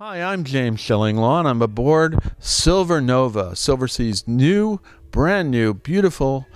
Hi, I'm James Shillinglaw, and I'm aboard Silver Nova, Silversea's new, brand new, beautiful,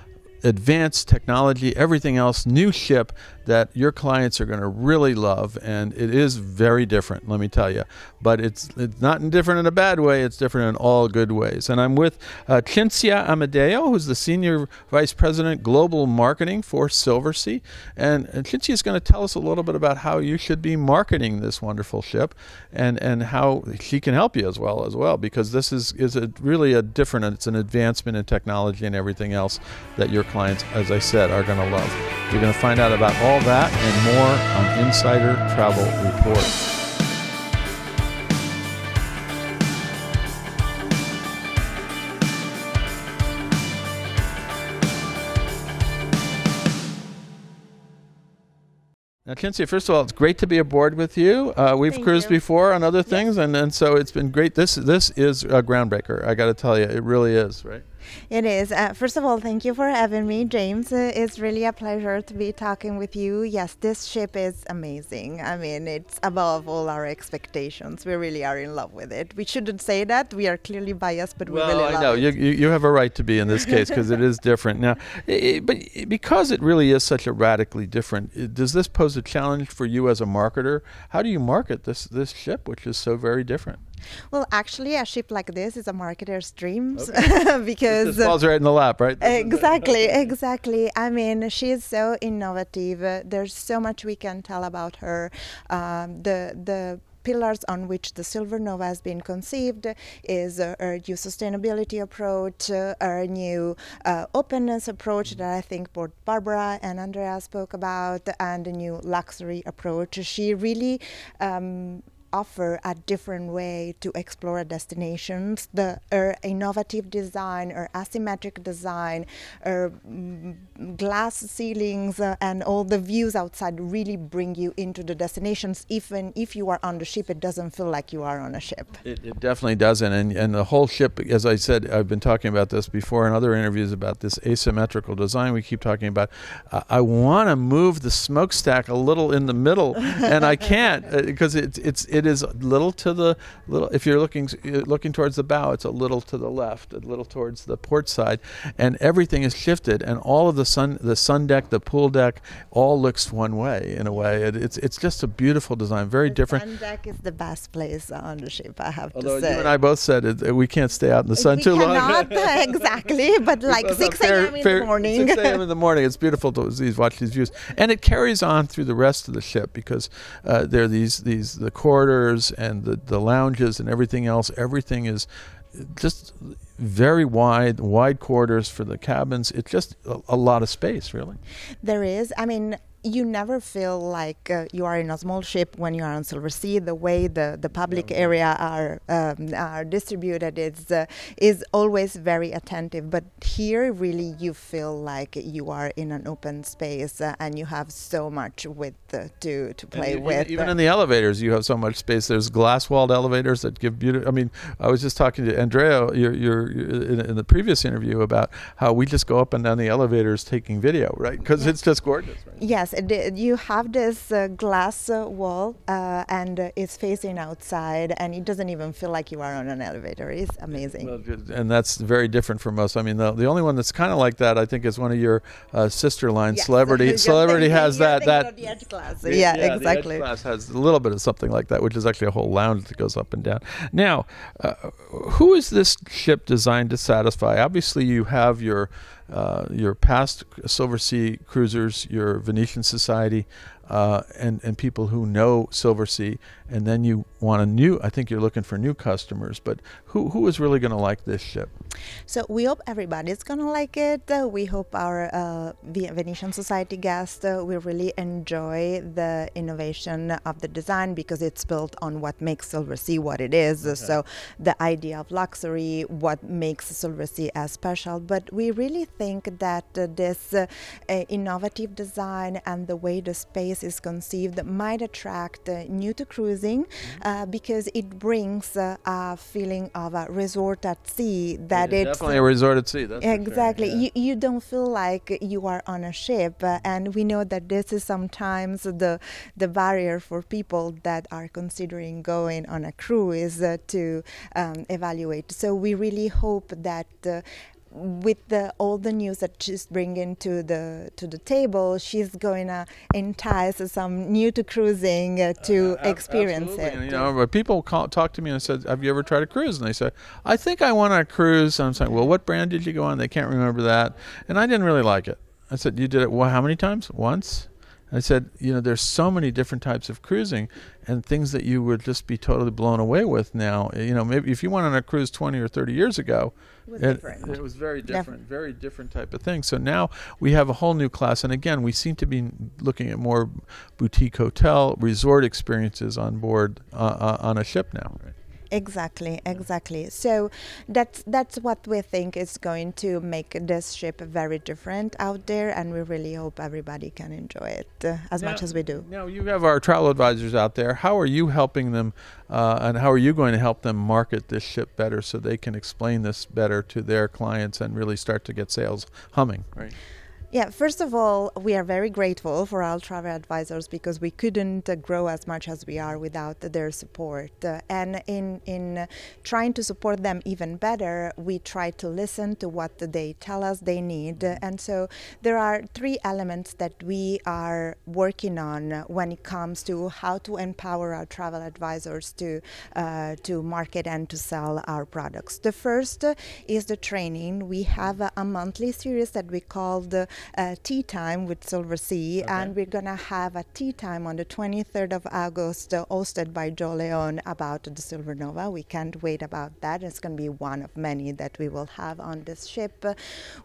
advanced technology, everything else, new ship that your clients are going to really love, and it is very different, let me tell you. But it's it's not different in a bad way; it's different in all good ways. And I'm with uh, Cinzia Amadeo, who's the senior vice president global marketing for Silversea, and, and Cinzia is going to tell us a little bit about how you should be marketing this wonderful ship, and and how she can help you as well as well, because this is is a really a different. It's an advancement in technology and everything else that your clients, as I said, are going to love. You're going to find out about all that and more on Insider Travel Report. Now, Cinzia, first of all, it's great to be aboard with you. Uh, we've Thank cruised you. before on other things, and, and so it's been great. This this is a groundbreaker. I got to tell you, it really is. Right. It is. Uh, first of all, thank you for having me, James. Uh, it's really a pleasure to be talking with you. Yes, this ship is amazing. I mean, it's above all our expectations. We really are in love with it. We shouldn't say that. We are clearly biased, but well, we really I love know it. you, you you have a right to be in this case because it is different now. i i but because it really is such a radically different, does this pose a challenge for you as a marketer? How do you market this this ship, which is so very different? Well, actually, a ship like this is a marketer's dreams This because. uh, falls right in the lap, right? Is it. Exactly, exactly. I mean, she's so innovative. There's so much we can tell about her. Um, the the pillars on which the Silver Nova has been conceived is uh, our new sustainability approach, uh, our new uh, openness approach that I think both Barbara and Andrea spoke about, and a new luxury approach. She really um, offer a different way to explore destinations. The her innovative design, her asymmetric design, or mm, glass ceilings, uh, and all the views outside really bring you into the destinations. Even if you are on the ship, it doesn't feel like you are on a ship. It, it definitely doesn't, and and the whole ship, as I said, I've been talking about this before in other interviews about this asymmetrical design. We keep talking about. Uh, I want to move the smokestack a little in the middle, and I can't because it's it's it is a little to the little. If you're looking uh, looking towards the bow, it's a little to the left, a little towards the port side, and everything is shifted, and all of the sun the sun deck, the pool deck, all looks one way in a way. It, it's it's just a beautiful design, very the different. sun deck is the best place on the ship. I have Although to say. you and I both said it, we can't stay out in the sun we too cannot long. exactly, but like 6 a.m. in the morning. 6 a.m. in the morning. It's beautiful to watch these views, and it carries on through the rest of the ship because uh, there are these these the corridors and the the lounges and everything else. Everything is just very wide, wide corridors for the cabins. It's just a, a lot of space, really. There is. I mean, you never feel like uh, you are in a small ship when you are on Silversea. The way the, the public area are um, are distributed is uh, is always very attentive. But here, really, you feel like you are in an open space uh, and you have so much with uh, to to play with. Even in the elevators, you have so much space. There's glass-walled elevators that give beauty. I mean, I was just talking to Andrea your, your, in, in the previous interview about how we just go up and down the elevators taking video, right? Because it's just gorgeous. Right? Yes, you have this uh, glass uh, wall uh, and uh, it's facing outside, and it doesn't even feel like you are on an elevator. It's amazing. And that's very different from us. I mean, the, the only one that's kind of like that, I think, is one of your uh, sister lines. Yes. Celebrity, Celebrity thinking- has that. That the edge glass. The- yeah, the Edge exactly. Glass has a little bit of something like that, which is actually a whole lounge that goes up and down. Now, uh, who is this ship designed to satisfy? Obviously, you have your uh, your past Silversea cruisers, your Venetian Society, uh, and and people who know Silversea, and then you want a new. I think you're looking for new customers, but who who is really going to like this ship? So we hope everybody's gonna like it. Uh, we hope our uh, Venetian Society guests uh, will really enjoy the innovation of the design because it's built on what makes Silversea what it is. Uh, So the idea of luxury, what makes Silversea as special. But we really think that uh, this uh, innovative design and the way the space is conceived might attract uh, new to cruising Mm-hmm. uh, because it brings uh, a feeling of a resort at sea that It's it's definitely a resort at sea. That's for sure, exactly yeah. you, you don't feel like you are on a ship uh, and we know that this is sometimes the the barrier for people that are considering going on a cruise uh, to um, evaluate so we really hope that uh, with the, all the news that she's bringing to the to the table, she's going to entice some new to cruising uh, to Ab- experience absolutely. it. And, you know, but people call, talk to me and said, "Have you ever tried a cruise?" And they said, "I think I went on a cruise." And I'm saying, "Well, what brand did you go on?" They can't remember that, and I didn't really like it. I said, "You did it well, how many times? Once." I said, "You know, there's so many different types of cruising, and things that you would just be totally blown away with now. You know, maybe if you went on a cruise 20 or 30 years ago." was it, it was very Def- different, very different type of thing. So now we have a whole new class, and again, we seem to be looking at more boutique hotel resort experiences on board uh, uh, on a ship now. Right? Exactly, exactly. So that's that's what we think is going to make this ship very different out there, and we really hope everybody can enjoy it uh, as much as we do. Now you have our travel advisors out there. How are you helping them, uh, and how are you going to help them market this ship better so they can explain this better to their clients and really start to get sales humming? Right. Yeah, first of all, we are very grateful for our travel advisors because we couldn't uh, grow as much as we are without their support. Uh, and in in trying to support them even better, we try to listen to what they tell us they need. Uh, and so there are three elements that we are working on when it comes to how to empower our travel advisors to uh, to market and to sell our products. The first is the training. We have a, a monthly series that we call the uh, Tea Time with Silversea, Okay. and we're gonna have a tea time on the 23rd of August, uh, hosted by Joe Leon about the Silver Nova. We can't wait about that. It's gonna be one of many that we will have on this ship. Uh,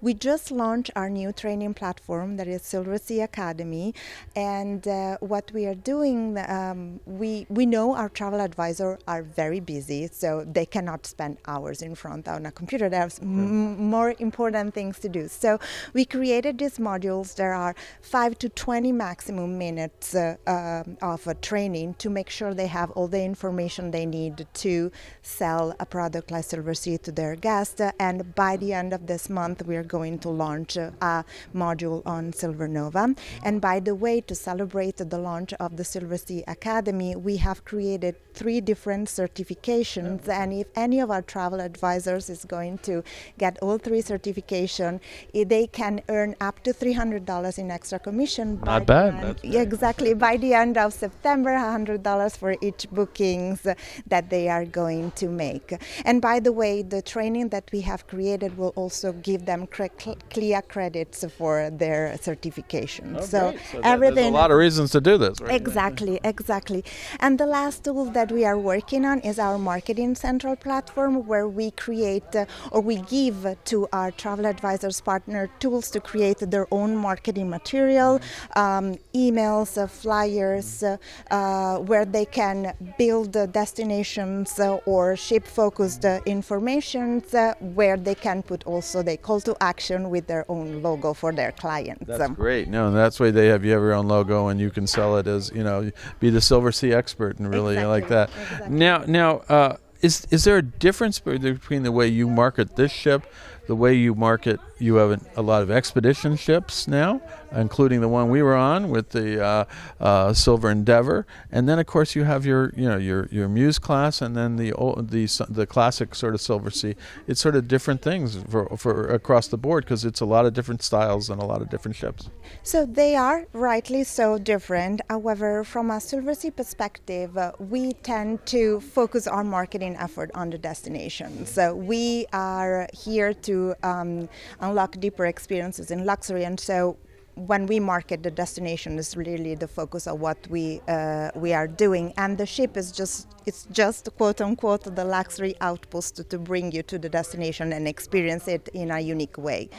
we just launched our new training platform that is Silversea Academy, and uh, what we are doing, um, we we know our travel advisor are very busy, so they cannot spend hours in front on a computer. There's m- more important things to do. So we created these modules. There are five to twenty maximum minutes uh, um, of uh, training to make sure they have all the information they need to sell a product like Silversea to their guests. Uh, and by the end of this month, we are going to launch uh, a module on Silver Nova. And by the way, to celebrate the launch of the Silversea Academy, we have created three different certifications. And if any of our travel advisors is going to get all three certification, eh, they can earn up to $300 in extra commission. Not bad. end- That's yeah, exactly. By the end of September, $100 for each bookings that they are going to make. And by the way, the training that we have created will also give them cre- clear credits for their certification. Oh, so. So everything There's a lot of reasons to do this, right? Exactly, exactly. And the last tool that we are working on is our Marketing Central platform, where we create uh, or we give to our travel advisors partner tools to create their own marketing material, um, emails, uh, flyers, uh, uh, where they can build uh, destinations uh, or ship-focused uh, information, uh, where they can put also the call to action with their own logo for their clients. That's Um, great. No, that's why they have you have your own logo and you can sell it as you know, be the Silversea expert and really like that. Exactly, exactly. Now, now, uh, is is there a difference between the way you market this ship, the way you market? You have an, a lot of expedition ships now, including the one we were on with the uh, uh, Silver Endeavour, and then of course you have your you know your your Muse class, and then the old, the the classic sort of Silversea. It's sort of different things for for across the board because it's a lot of different styles and a lot of different ships. So they are rightly so different. However, from a Silversea perspective, uh, we tend to focus our marketing effort on the destination. So we are here to um, unlock deeper experiences in luxury, and so when we market the destination is really the focus of what we uh, we are doing. And the ship is just it's just quote unquote the luxury outpost to bring you to the destination and experience it in a unique way.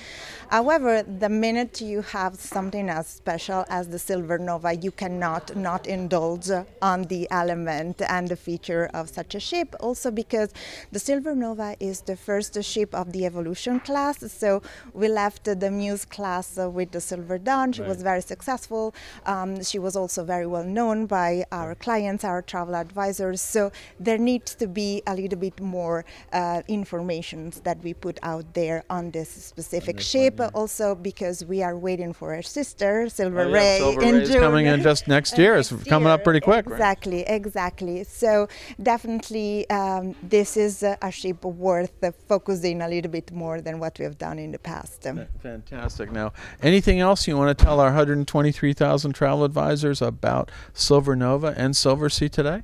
However, the minute you have something as special as the Silver Nova, you cannot not indulge on the element and the feature of such a ship. Also, because the Silver Nova is the first ship of the Evolution class, so we left the Muse class with the Silver Dawn. She right. was very successful. Um, she was also very well known by our clients, our travel advisors. So there needs to be a little bit more uh, information that we put out there on this specific ship but also because we are waiting for our sister Silver oh, yeah, Ray Silver in June. coming in just next year. it's coming up pretty quick. Exactly, right? exactly. So definitely, um, this is a ship worth focusing a little bit more than what we have done in the past. Fantastic. Now, anything else you want to tell our 123,000 travel advisors about Silver Nova and Silversea today?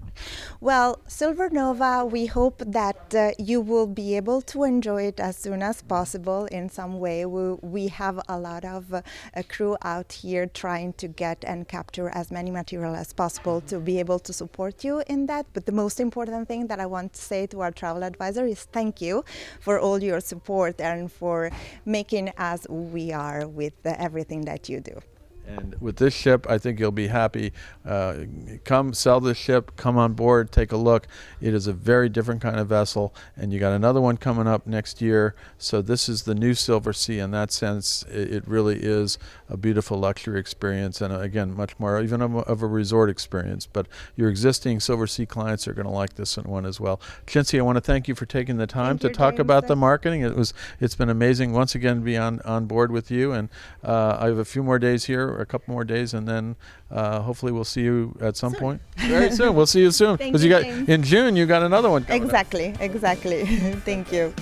Well, Silver Nova, we hope that uh, you will be able to enjoy it as soon as possible in some way. We, we have a lot of uh, crew out here trying to get and capture as many material as possible to be able to support you in that. But the most important thing that I want to say to our travel advisor is thank you for all your support and for making us who we are with uh, everything that you do. And with this ship, I think you'll be happy. Uh, come sell this ship, come on board, take a look. It is a very different kind of vessel, and you got another one coming up next year. So this is the new Silversea. In that sense, it, it really is a beautiful luxury experience, and again, much more even of a, of a resort experience. But your existing Silversea clients are going to like this one as well. Cinzia, I want to thank you for taking the time thank to talk about the marketing. It was it's been amazing once again to be on on board with you, and uh, I have a few more days here a couple more days, and then uh, hopefully we'll see you at some soon. point. Very soon. We'll see you soon because you, got James. in June. You got another one. exactly. Up. Exactly. Thank you.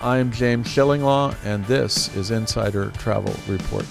I'm James Shillinglaw, and this is Insider Travel Report.